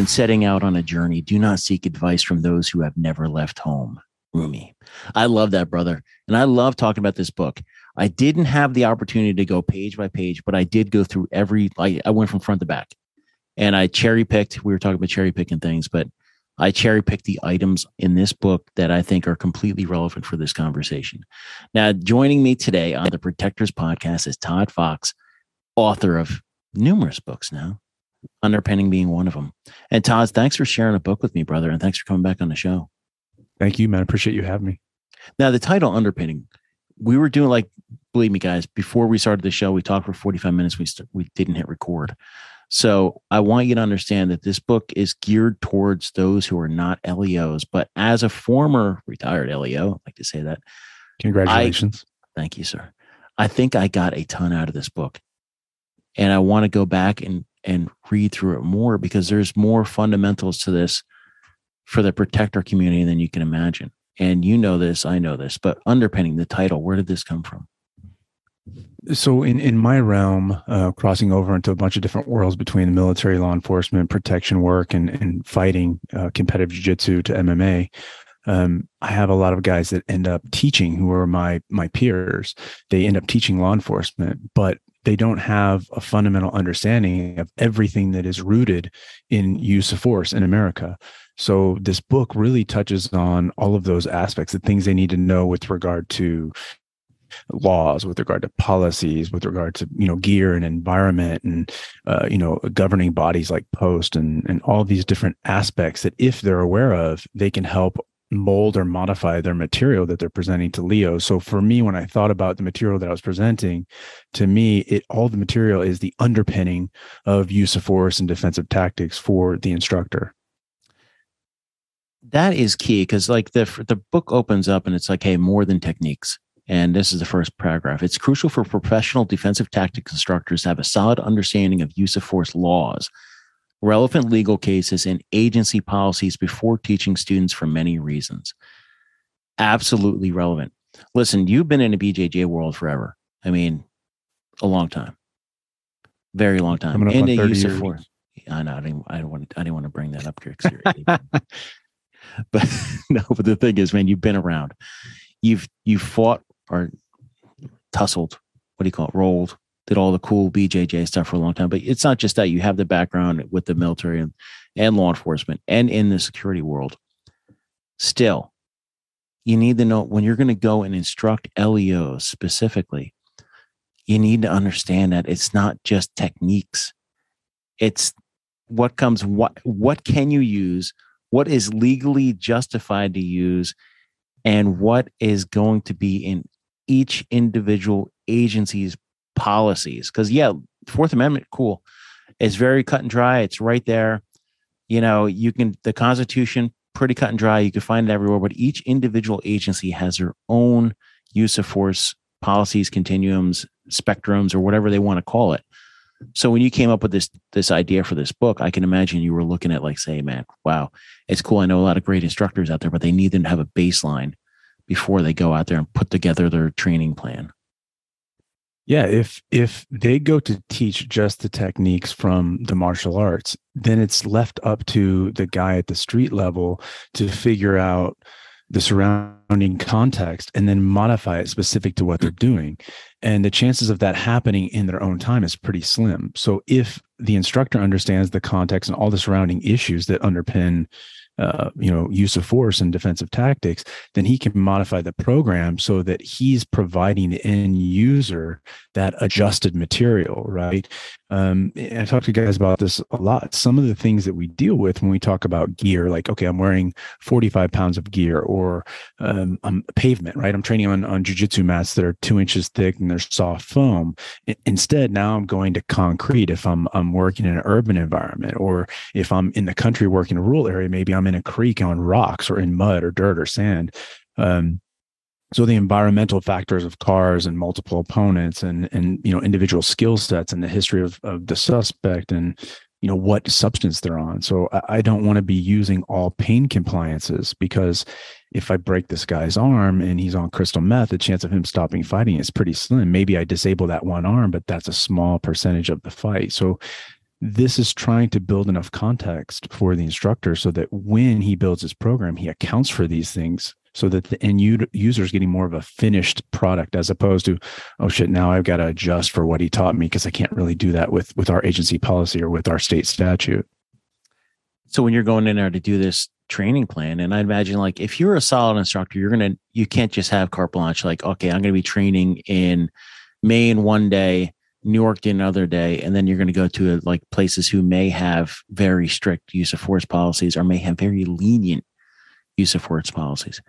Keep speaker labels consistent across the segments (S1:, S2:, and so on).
S1: When setting out on a journey, do not seek advice from those who have never left home. Rumi. I love that, brother. And I love talking about this book. I didn't have the opportunity to go page by page, but I did go through every, I, I went from front to back and I cherry picked. We were talking about cherry picking things, but I cherry picked the items in this book that I think are completely relevant for this conversation. Now, joining me today on the Protectors podcast is Todd Fox, author of numerous books now, Underpinning being one of them. And Todd, thanks for sharing a book with me, brother, and thanks for coming back on the show.
S2: Thank you, man. Appreciate you having me.
S1: Now, the title Underpinning, we were doing like, believe me, guys, before we started the show, we talked for 45 minutes. We, st- we didn't hit record. So I want you to understand that this book is geared towards those who are not LEOs. But as a former retired LEO, I like to say that.
S2: Congratulations.
S1: I, thank you, sir. I think I got a ton out of this book. And I want to go back and and read through it more because there's more fundamentals to this for the protector community than you can imagine. And you know this, I know this, but underpinning the title, where did this come from?
S2: So, in in my realm, uh, crossing over into a bunch of different worlds between the military, law enforcement, protection work, and and fighting, uh, competitive jiu-jitsu to MMA, um, I have a lot of guys that end up teaching who are my my peers. They end up teaching law enforcement, but they don't have a fundamental understanding of everything that is rooted in use of force in America. So this book really touches on all of those aspects, the things they need to know with regard to laws with regard to policies with regard to you know gear and environment and uh, you know governing bodies like post and and all these different aspects that if they're aware of they can help mold or modify their material that they're presenting to Leo. So for me, when I thought about the material that I was presenting, to me, it all the material is the underpinning of use of force and defensive tactics for the instructor.
S1: That is key because like the the book opens up and it's like, hey, more than techniques. And this is the first paragraph. It's crucial for professional defensive tactics instructors to have a solid understanding of use of force laws relevant legal cases, and agency policies before teaching students for many reasons. Absolutely relevant. Listen, you've been in a BJJ world forever. I mean, a long time, very long time.
S2: And
S1: the
S2: use years. of force.
S1: I know. I didn't. I don't want. I didn't want to bring that up here. but no. But the thing is, man, you've been around. You've you've fought or tussled. What do you call it? Rolled did all the cool BJJ stuff for a long time. But it's not just that you have the background with the military and, and law enforcement and in the security world. Still, you need to know when you're going to go and instruct LEOs specifically, you need to understand that it's not just techniques. It's what comes, what, what can you use? What is legally justified to use? And what is going to be in each individual agency's policies because yeah fourth amendment cool. It's very cut and dry. It's right there. You know you can the constitution pretty cut and dry. You can find it everywhere but each individual agency has their own use of force policies continuums spectrums or whatever they want to call it. So when you came up with this this idea for this book i can imagine you were looking at like say man wow it's cool. I know a lot of great instructors out there but they need them to have a baseline before they go out there and put together their training plan
S2: yeah, if if they go to teach just the techniques from the martial arts, then it's left up to the guy at the street level to figure out the surrounding context and then modify it specific to what they're doing. And the chances of that happening in their own time is pretty slim. So if the instructor understands the context and all the surrounding issues that underpin uh, you know use of force and defensive tactics then he can modify the program so that he's providing the end user that adjusted material right um, i talk to guys about this a lot. Some of the things that we deal with when we talk about gear like okay i'm wearing 45 pounds of gear or um, i'm pavement right? I'm training on on jiu-jitsu mats that are two inches thick and they're soft foam. Instead now i'm going to concrete if i'm i'm working in an urban environment or if i'm in the country working a rural area maybe i'm in a creek on rocks or in mud or dirt or sand. Um, so the environmental factors of cars and multiple opponents and and you know individual skill sets and the history of, of the suspect and you know what substance they're on. So I, I don't want to be using all pain compliances because if i break this guy's arm and he's on crystal meth the chance of him stopping fighting is pretty slim. Maybe i disable that one arm but that's a small percentage of the fight. So this is trying to build enough context for the instructor so that when he builds his program he accounts for these things so that the end user is getting more of a finished product as opposed to oh shit now i've got to adjust for what he taught me because i can't really do that with with our agency policy or with our state statute.
S1: So when you're going in there to do this training plan and i imagine like if you're a solid instructor you're gonna you can't just have carte blanche like okay i'm gonna be training in maine one day new york another day and then you're to go to uh, like places who may have very strict use of force policies or may have very lenient use of force policies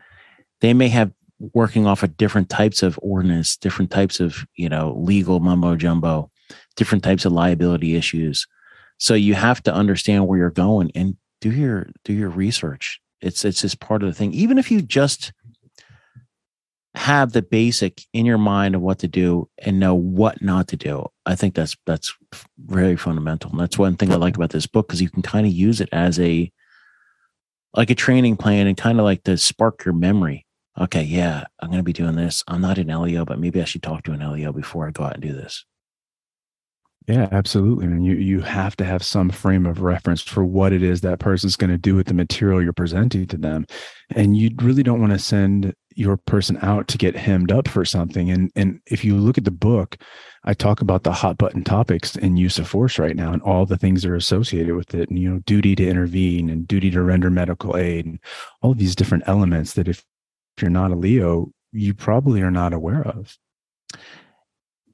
S1: they may have working off of different types of ordinance, different types of, you know, legal mumbo jumbo, different types of liability issues. So you have to understand where you're going and do your do your research. It's it's just part of the thing. Even if you just have the basic in your mind of what to do and know what not to do. I think that's that's very fundamental. And that's one thing I like about this book because you can kind of use it as a like a training plan and kind of like to spark your memory okay, yeah, I'm going to be doing this. I'm not an LEO, but maybe I should talk to an LEO before I go out and do this.
S2: Yeah, absolutely. And you you have to have some frame of reference for what it is that person's going to do with the material you're presenting to them. And you really don't want to send your person out to get hemmed up for something. And and if you look at the book, I talk about the hot button topics in use of force right now and all the things that are associated with it. And you know, duty to intervene and duty to render medical aid and all these different elements that if you're not a Leo, you probably are not aware of.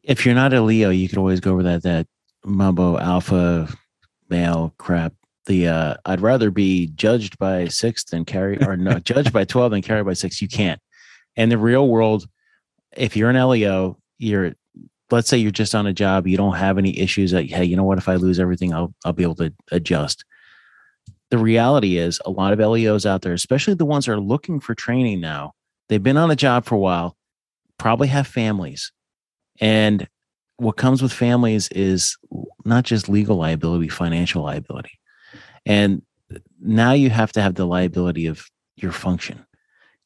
S1: If you're not a Leo, you could always go over that that mumbo alpha male crap. The uh, I'd rather be judged by six than carry or no judged by twelve than carried by six. You can't. In the real world, if you're an LEO, you're let's say you're just on a job, you don't have any issues that hey, you know what, if I lose everything, I'll I'll be able to adjust the reality is a lot of LEOs out there, especially the ones that are looking for training now, they've been on the job for a while, probably have families. And what comes with families is not just legal liability, financial liability. And now you have to have the liability of your function.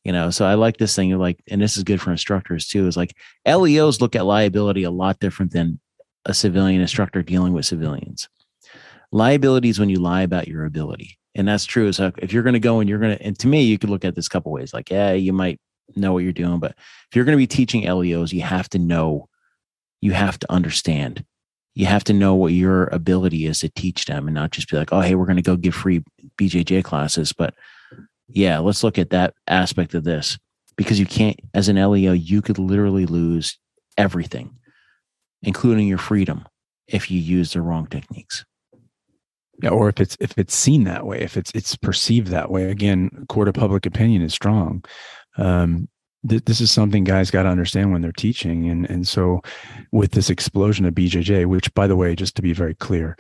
S1: You know, so I like this thing You're like, and this is good for instructors too, is like LEOs look at liability a lot different than a civilian instructor dealing with civilians. Liability is when you lie about your ability. And that's true. So if you're going to go and you're going to, and to me, you could look at this couple ways. Like, yeah, you might know what you're doing, but if you're going to be teaching LEOs, you have to know, you have to understand, you have to know what your ability is to teach them and not just be like, oh, hey, we're going to go give free BJJ classes. But yeah, let's look at that aspect of this because you can't, as an LEO, you could literally lose everything, including your freedom, if you use the wrong techniques.
S2: Yeah, or if it's if it's seen that way, if it's it's perceived that way. Again, court of public opinion is strong. Um, th- this is something guys got to understand when they're teaching, and and so with this explosion of BJJ, which by the way, just to be very clear,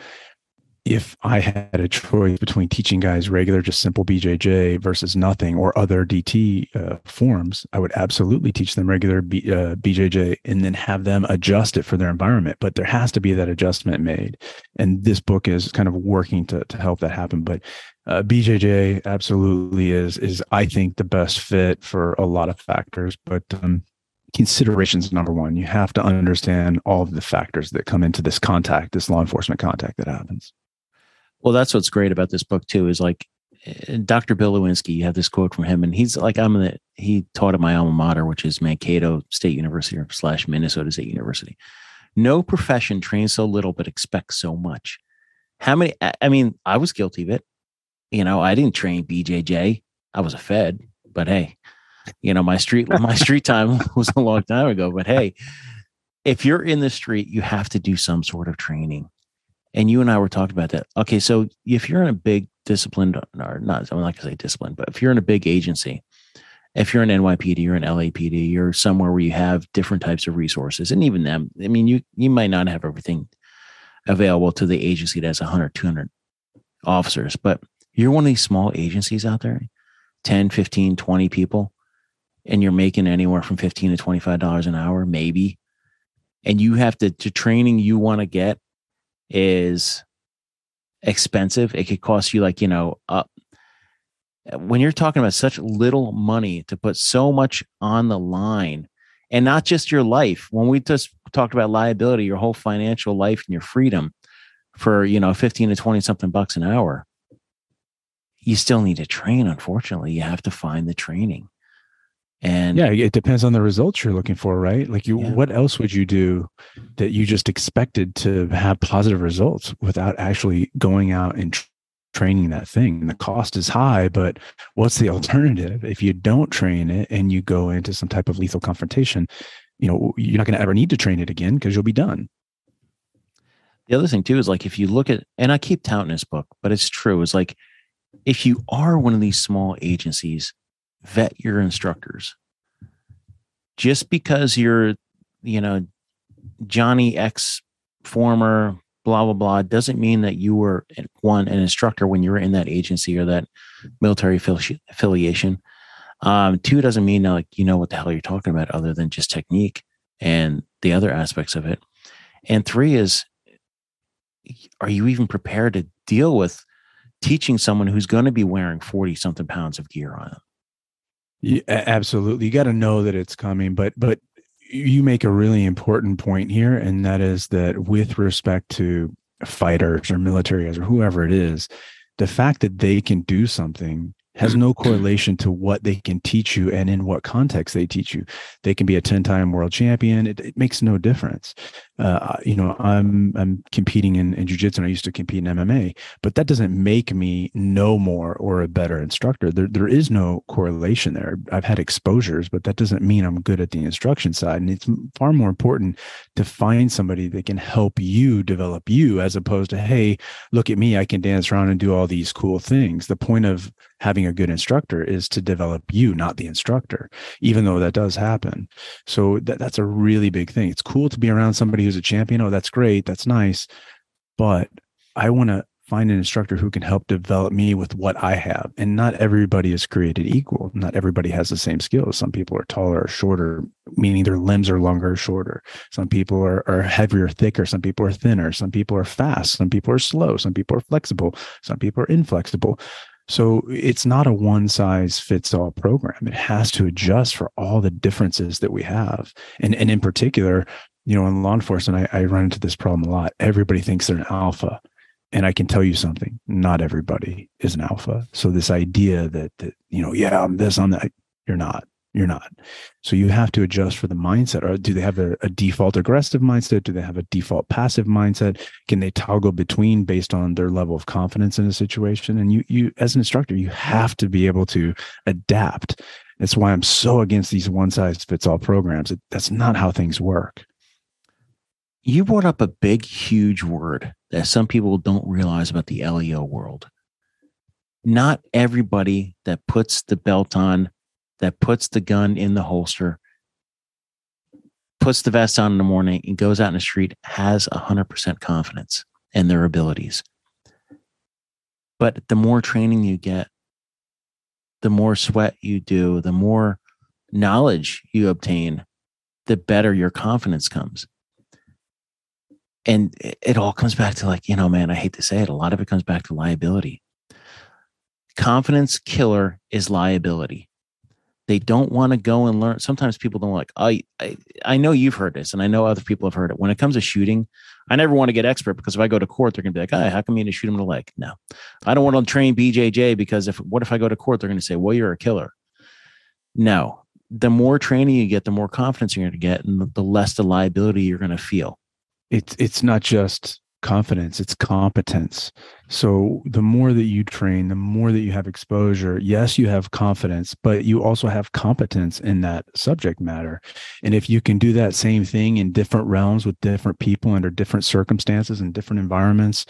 S2: if I had a choice between teaching guys regular, just simple BJJ versus nothing or other DT uh, forms, I would absolutely teach them regular B, uh, BJJ and then have them adjust it for their environment. But there has to be that adjustment made. And this book is kind of working to, to help that happen. But uh, BJJ absolutely is, is, I think, the best fit for a lot of factors. But um, considerations number one. You have to understand all of the factors that come into this contact, this law enforcement contact that happens.
S1: Well, that's what's great about this book too. Is like eh, Dr. Bill Lewinski. You have this quote from him, and he's like, "I'm the he taught at my alma mater, which is Mankato State University or slash Minnesota State University. No profession trains so little but expects so much. How many? I mean, I was guilty of it. You know, I didn't train BJJ. I was a Fed, but hey, you know, my street my street time was a long time ago. But hey, if you're in the street, you have to do some sort of training and you and I were talking about that. Okay, so if you're in a big disciplined, or not, I'm not gonna say disciplined, but if you're in a big agency, if you're an NYPD, you're an LAPD, you're somewhere where you have different types of resources, and even them, I mean, you you might not have everything available to the agency that has 100, 200 officers, but you're one of these small agencies out there, 10, 15, 20 people. and you're making anywhere from 15 to $25 an hour, maybe. And you have to, training you want to get is expensive. It could cost you like, you know, up. When you're talking about such little money to put so much on the line and not just your life, when we just talked about liability, your whole financial life and your freedom for, you know, 15 to 20 something bucks an hour, you still need to train. Unfortunately, you have to find the training. And
S2: yeah, it depends on the results you're looking for, right? Like you, yeah. what else would you do that you just expected to have positive results without actually going out and tr- training that thing? the cost is high, but what's the alternative? If you don't train it and you go into some type of lethal confrontation, you know, you're not going to ever need to train it again because you'll be done.
S1: The other thing too is like if you look at, and I keep touting this book, but it's true, is like if you are one of these small agencies vet your instructors. Just because you're, you know, Johnny X former blah blah blah doesn't mean that you were one an instructor when you were in that agency or that military affiliation. Um, two doesn't mean like you know what the hell you're talking about other than just technique and the other aspects of it. And three is, are you even prepared to deal with teaching someone who's going to be wearing 40 something pounds of gear on them?
S2: Yeah, absolutely. You got to know that it's coming, but but you make a really important point here, and that is that with respect to fighters or military or whoever it is, the fact that they can do something has no correlation to what they can teach you and in what context they teach you. They can be a 10 time world champion. It, it, makes no difference. Uh, you know, I'm, I'm competing in, in jujitsu and I used to compete in MMA, but that doesn't make me know more or a better instructor. There, there is no correlation there. I've had exposures, but that doesn't mean I'm good at the instruction side. And it's far more important to find somebody that can help you develop you as opposed to, Hey, look at me. I can dance around and do all these cool things. The point of having a good instructor is to develop you, not the instructor, even though that does happen. So that, that's a really big thing. It's cool to be around somebody who's a champion. Oh, that's great. That's nice. But I want to find an instructor who can help develop me with what I have. And not everybody is created equal. Not everybody has the same skills. Some people are taller or shorter, meaning their limbs are longer or shorter. Some people are, are heavier, thicker. Some people are thinner. Some people are fast. Some people are slow. Some people are flexible. Some people are inflexible. So it's not a one size fits all program. It has to adjust for all the differences that we have. And, and in particular, you know, in law enforcement, I, I run into this problem a lot. Everybody thinks they're an alpha. And I can tell you something, not everybody is an alpha. So this idea that, that, you know, yeah, I'm this, I'm that, you're not. You're not. So you have to adjust for the mindset. Or do they have a, a, default aggressive mindset? Do they have a default passive mindset? Can they toggle between based on their level of confidence in a situation? And you, you as an instructor, you have to be able to adapt. That's why I'm so against these one size fits all programs. That's not how things work.
S1: You brought up a big, huge word that some people don't realize about the LEO world. Not everybody that puts the belt on that puts the gun in the holster, puts the vest on in the morning, and goes out in the street has 100% confidence in their abilities. But the more training you get, the more sweat you do, the more knowledge you obtain, the better your confidence comes. And it all comes back to like, you know, man, I hate to say it, a lot of it comes back to liability. Confidence killer is liability. They don't want to go and learn sometimes people don't like I, I i know you've heard this and i know other people have heard it. When it comes to shooting i never want to get expert because if i go to court they're going to be like hey how come you didn't shoot him in the leg? No. I don't want to train bjj because if what if i go to court they're going to say well you're a killer. No. The more training you get the more confidence you're going to get and the, less the liability you're going to feel
S2: it's it's not just confidence it's competence so the more that you train the more that you have exposure yes you have confidence but you also have competence in that subject matter. And if you can do that same thing in different realms with different people under different circumstances and different environments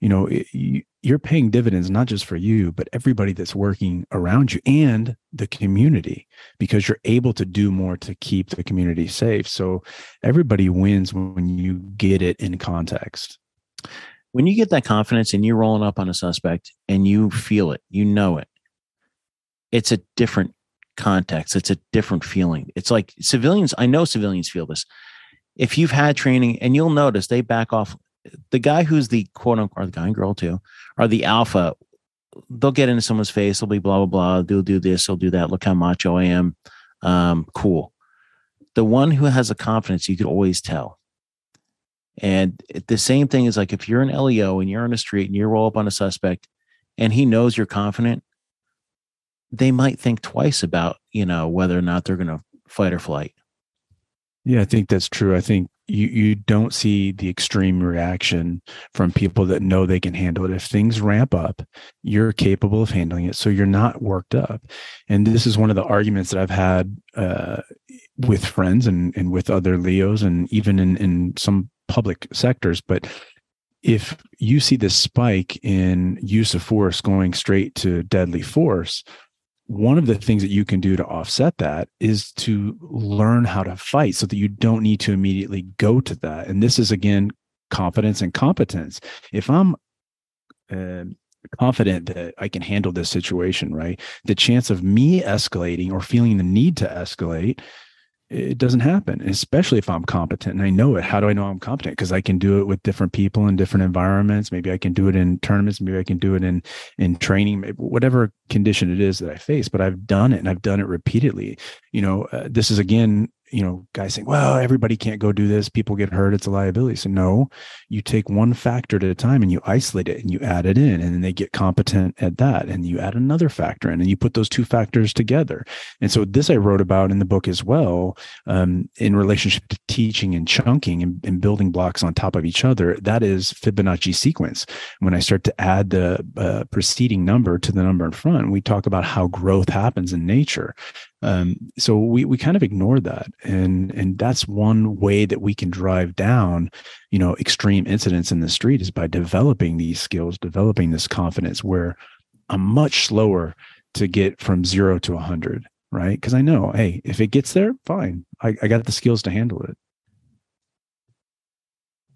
S2: you know it, you, you're paying dividends not just for you but everybody that's working around you and the community because you're able to do more to keep the community safe. So everybody wins when you get it in context
S1: when you get that confidence and you're rolling up on a suspect and you feel it, you know it, it's a different context, it's a different feeling. It's like civilians, I know civilians feel this. If you've had training and you'll notice they back off the guy who's the quote unquote, the guy and girl too, are the alpha. They'll get into someone's face. They'll be blah blah blah. They'll do this. They'll do that. Look how macho I am. Um, cool. The one who has a confidence, you could always tell. And the same thing is like if you're an LEO and you're on the street and you roll up on a suspect, and he knows you're confident, they might think twice about you know whether or not they're going to fight or flight.
S2: Yeah, I think that's true. I think you you don't see the extreme reaction from people that know they can handle it. If things ramp up, you're capable of handling it, so you're not worked up. And this is one of the arguments that I've had uh, with friends and and with other Leos, and even in in some public sectors. But if you see this spike in use of force going straight to deadly force, one of the things that you can do to offset that is to learn how to fight so that you don't need to immediately go to that. And this is again confidence and competence. If I'm uh, confident that I can handle this situation, right, the chance of me escalating or feeling the need to escalate it doesn't happen, especially if I'm competent and I know it. How do I know I'm competent? Because I can do it with different people in different environments. Maybe I can do it in tournaments. Maybe I can do it in in training. Whatever condition it is that I face, but I've done it and I've done it repeatedly. You know, uh, this is again you know, guys saying, well, everybody can't go do this. People get hurt. It's a liability. So, no, you take one factor at a time and you isolate it and you add it in, and then they get competent at that. And you add another factor in and you put those two factors together. And so, this I wrote about in the book as well um, in relationship to teaching and chunking and, and, building blocks on top of each other. That is Fibonacci sequence. When I start to add the uh, preceding number to the number in front, we talk about how growth happens in nature. Um, so we we kind of ignore that, and and that's one way that we can drive down, you know, extreme incidents in the street is by developing these skills, developing this confidence. Where I'm much slower to get from zero to a hundred, right? Because I know, hey, if it gets there, fine, I, I got the skills to handle it.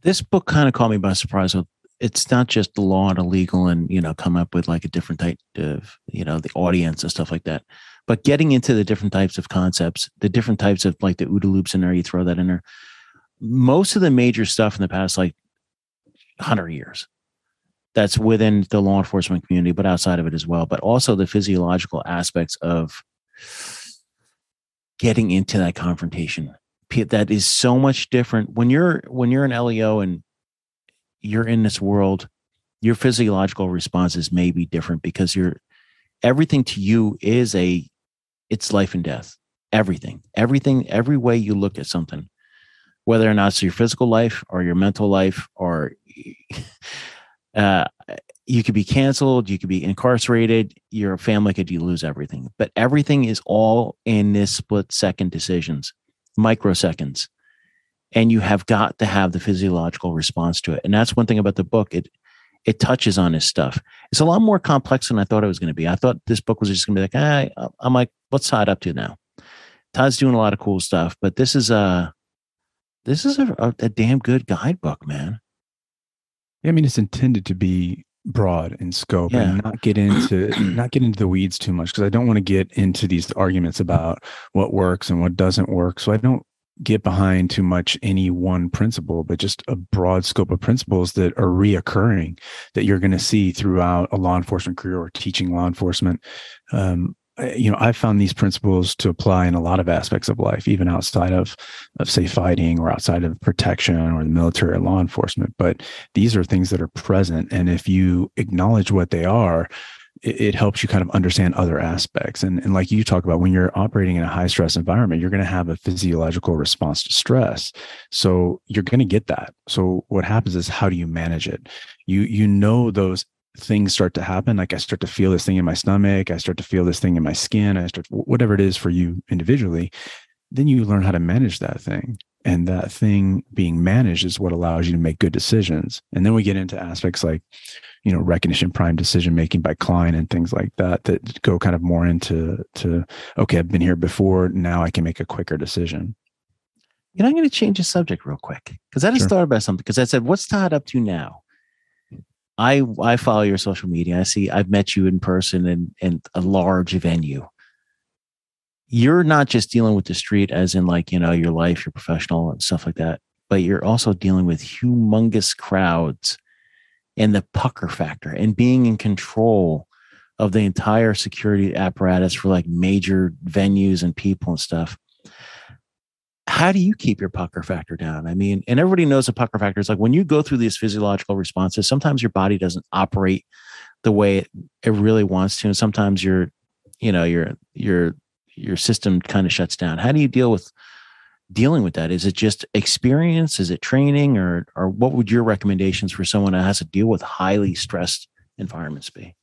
S1: This book kind of caught me by surprise it's not just the law and illegal and you know come up with like a different type of you know the audience and stuff like that but getting into the different types of concepts, the different types of like the OODA loops in there, you throw that in there. Most of the major stuff in the past like 100 years that's within the law enforcement community, but outside of it as well. But also the physiological aspects of getting into that confrontation. That is so much different when you're when you're an LEO and you're in this world. Your physiological responses may be different because you're everything to you is a it's life and death. Everything, everything, every way you look at something, whether or not it's your physical life or your mental life, or uh, you could be canceled, you could be incarcerated, your family could you lose everything. But everything is all in this split second decisions, microseconds. And you have got to have the physiological response to it. And that's one thing about the book. It it touches on this stuff. It's a lot more complex than I thought it was going to be. I thought this book was just going to be like, ah, I'm like, what's Todd up to now? Todd's doing a lot of cool stuff, but this is a this is a, a, a damn good guidebook, man.
S2: Yeah, I mean, it's intended to be broad in scope yeah. and not get into not get into the weeds too much because I don't want to get into these arguments about what works and what doesn't work. So I don't get behind too much any one principle, but just a broad scope of principles that are reoccurring that you're going to see throughout a law enforcement career or teaching law enforcement. Um, you know, I've found these principles to apply in a lot of aspects of life, even outside of, of say fighting or outside of protection or the military or law enforcement. But these are things that are present. And if you acknowledge what they are, it, it, helps you kind of understand other aspects. And, and like you talk about, when you're operating in a high stress environment, you're going to have a physiological response to stress. So you're going to get that. So what happens is how do you manage it? You you know those things start to happen. Like I start to feel this thing in my stomach. I start to feel this thing in my skin. I start whatever it is for you individually. Then you learn how to manage that thing and that thing being managed is what allows you to make good decisions and then we get into aspects like you know recognition prime decision making by Klein and things like that that go kind of more into to okay I've been here before now I can make a quicker decision.
S1: You know I'm going to change the subject real quick because I just sure. thought about something because I said what's Todd up to now. I I follow your social media. I see I've met you in person in in a large venue. You're not just dealing with the street as in like, you know, your life, your professional and stuff like that, but you're also dealing with humongous crowds and the pucker factor and being in control of the entire security apparatus for like major venues and people and stuff. How do you keep your pucker factor down? I mean, and everybody knows the pucker factor is like when you go through these physiological responses, sometimes your body doesn't operate the way it, really wants to. And sometimes you're you know, your, your, your system kind of shuts down. How do you deal with dealing with that? Is it just experience? Is it training or, or what would your recommendations for someone that has to deal with highly stressed environments be?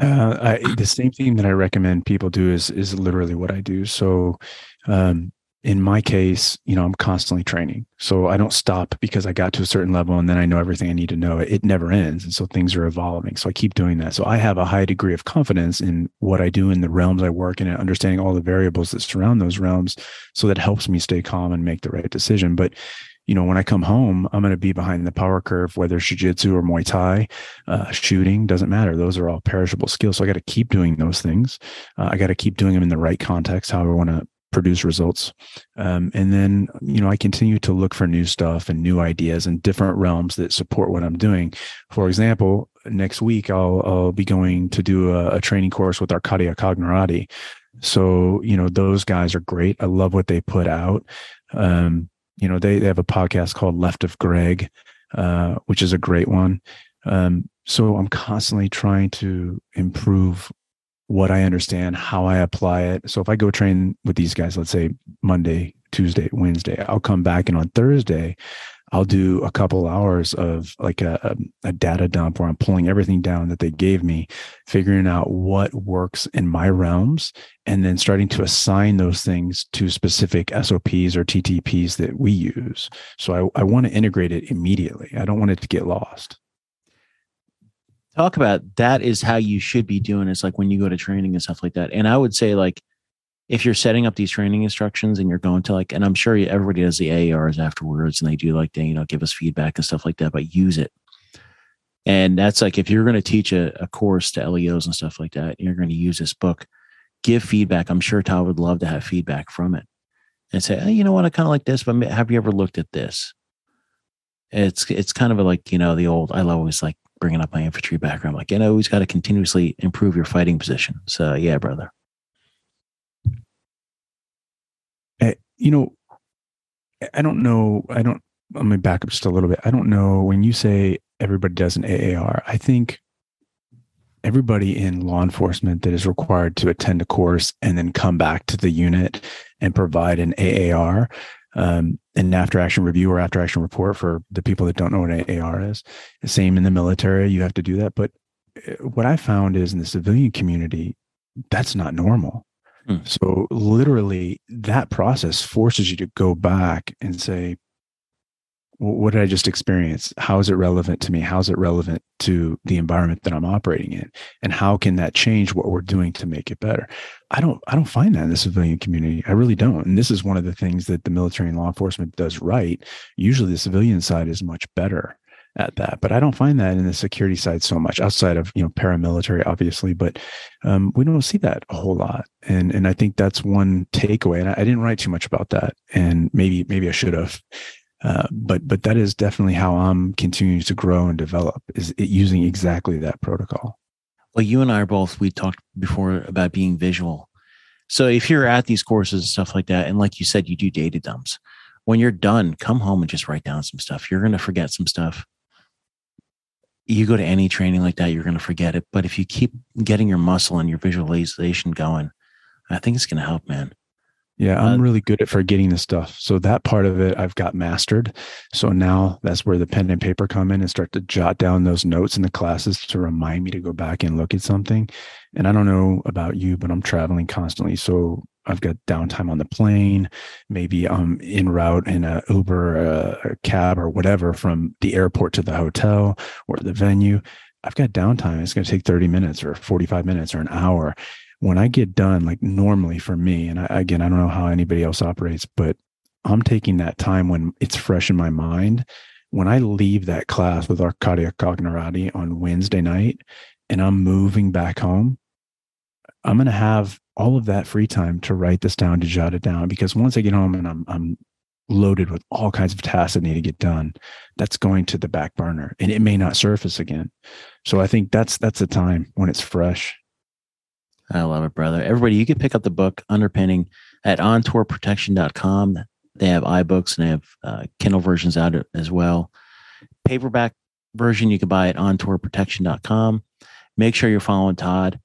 S2: Uh, I, the same thing that I recommend people do is is literally what I do. So, um, in my case, you know, I'm constantly training. So I don't stop because I got to a certain level and then I know everything I need to know. It never ends. And so things are evolving. So I keep doing that. So I have a high degree of confidence in what I do in the realms I work in and understanding all the variables that surround those realms. So that helps me stay calm and make the right decision. But you know, when I come home, I'm going to be behind the power curve, whether jujitsu or Muay Thai, uh, shooting doesn't matter. Those are all perishable skills. So I got to keep doing those things. Uh, I got to keep doing them in the right context, how I want to produce results. Um, and then, you know, I continue to look for new stuff and new ideas in different realms that support what I'm doing. For example, next week, I'll, I'll be going to do a, a training course with Arcadia Cognerati. So, you know, those guys are great. I love what they put out. Um, you know they, they have a podcast called left of greg uh, which is a great one um, so i'm constantly trying to improve what i understand how i apply it so if i go train with these guys let's say monday tuesday wednesday i'll come back and on thursday I'll do a couple hours of like a, a, data dump where I'm pulling everything down that they gave me, figuring out what works in my realms, and then starting to assign those things to specific SOPs or TTPs that we use. So I, I want to integrate it immediately. I don't want it to get lost.
S1: Talk about that is how you should be doing. It's like when you go to training and stuff like that. And I would say like if you're setting up these training instructions and you're going to like, and I'm sure everybody does the AARs afterwards and they do like, they, you know, give us feedback and stuff like that, but use it. And that's like, if you're going to teach a, a course to LEOs and stuff like that, you're going to use this book, give feedback. I'm sure Todd would love to have feedback from it and say, hey, you know what? I kind of like this, but have you ever looked at this? It's, it's kind of like, you know, the old, I love always like bringing up my infantry background. Like, you know, always got to continuously improve your fighting position. So yeah, brother.
S2: Eh, you know, I don't know. I don't, let me back up just a little bit. I don't know when you say everybody does an AAR, I think everybody in law enforcement that is required to attend a course and then come back to the unit and provide an AAR, um, an after action review or after action report for the people that don't know what an AAR is. Same in the military, you have to do that. But uh, what I found is in the civilian community, that's not normal. Hmm. So literally that process forces you to go back and say, what did I just experience? How is it relevant to me? How is it relevant to the environment that I'm operating in? And how can that change what we're doing to make it better? I don't I don't find that in the civilian community. I really don't. And this is one of the things that the military and law enforcement does right. Usually the civilian side is much better at that. But I don't find that in the security side so much outside of, you know, paramilitary, obviously, but um, we don't see that a whole lot. And, and I think that's one takeaway. And I, I didn't write too much about that and maybe, maybe I should have. Uh, but but that is definitely how I'm continuing to grow and develop is using exactly that protocol.
S1: Well, you and I are both we talked before about being visual. So if you're at these courses and stuff like that, and like you said, you do data dumps. When you're done, come home and just write down some stuff. You're going to forget some stuff you go to any training like that, you're going to forget it. But if you keep getting your muscle and your visualization going, I think it's going to help, man.
S2: Yeah, I'm uh, really good at forgetting the stuff. So that part of it I've got mastered. So now that's where the pen and paper come in and start to jot down those notes in the classes to remind me to go back and look at something. And I don't know about you, but I'm traveling constantly. So I've got downtime on the plane. Maybe I'm en route in a Uber, a, a cab, or whatever from the airport to the hotel or the venue. I've got downtime. It's going to take 30 minutes or 45 minutes or an hour. When I get done, like normally for me, and I, again, I don't know how anybody else operates, but I'm taking that time when it's fresh in my mind. When I leave that class with Arcadia Cognerati on Wednesday night and I'm moving back home, I'm going to have all of that free time to write this down, to jot it down. Because once I get home and I'm I'm loaded with all kinds of tasks that need to get done, that's going to the back burner and it may not surface again. So I think that's that's the time when it's fresh.
S1: I love it, brother. Everybody, you can pick up the book Underpinning at ontourprotection.com. They have iBooks and they have uh, Kindle versions out as well. Paperback version you can buy at ontourprotection.com. Make sure you're following Todd.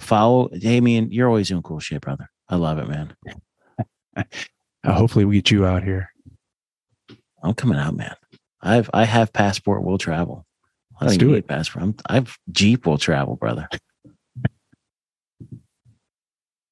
S1: Follow Damien. You're always doing cool shit, brother. I love it, man.
S2: uh, hopefully, we get you out here.
S1: I'm coming out, man. I've I have passport. We'll travel. I
S2: Let's do it.
S1: passport. I'm, I've Jeep will travel, brother.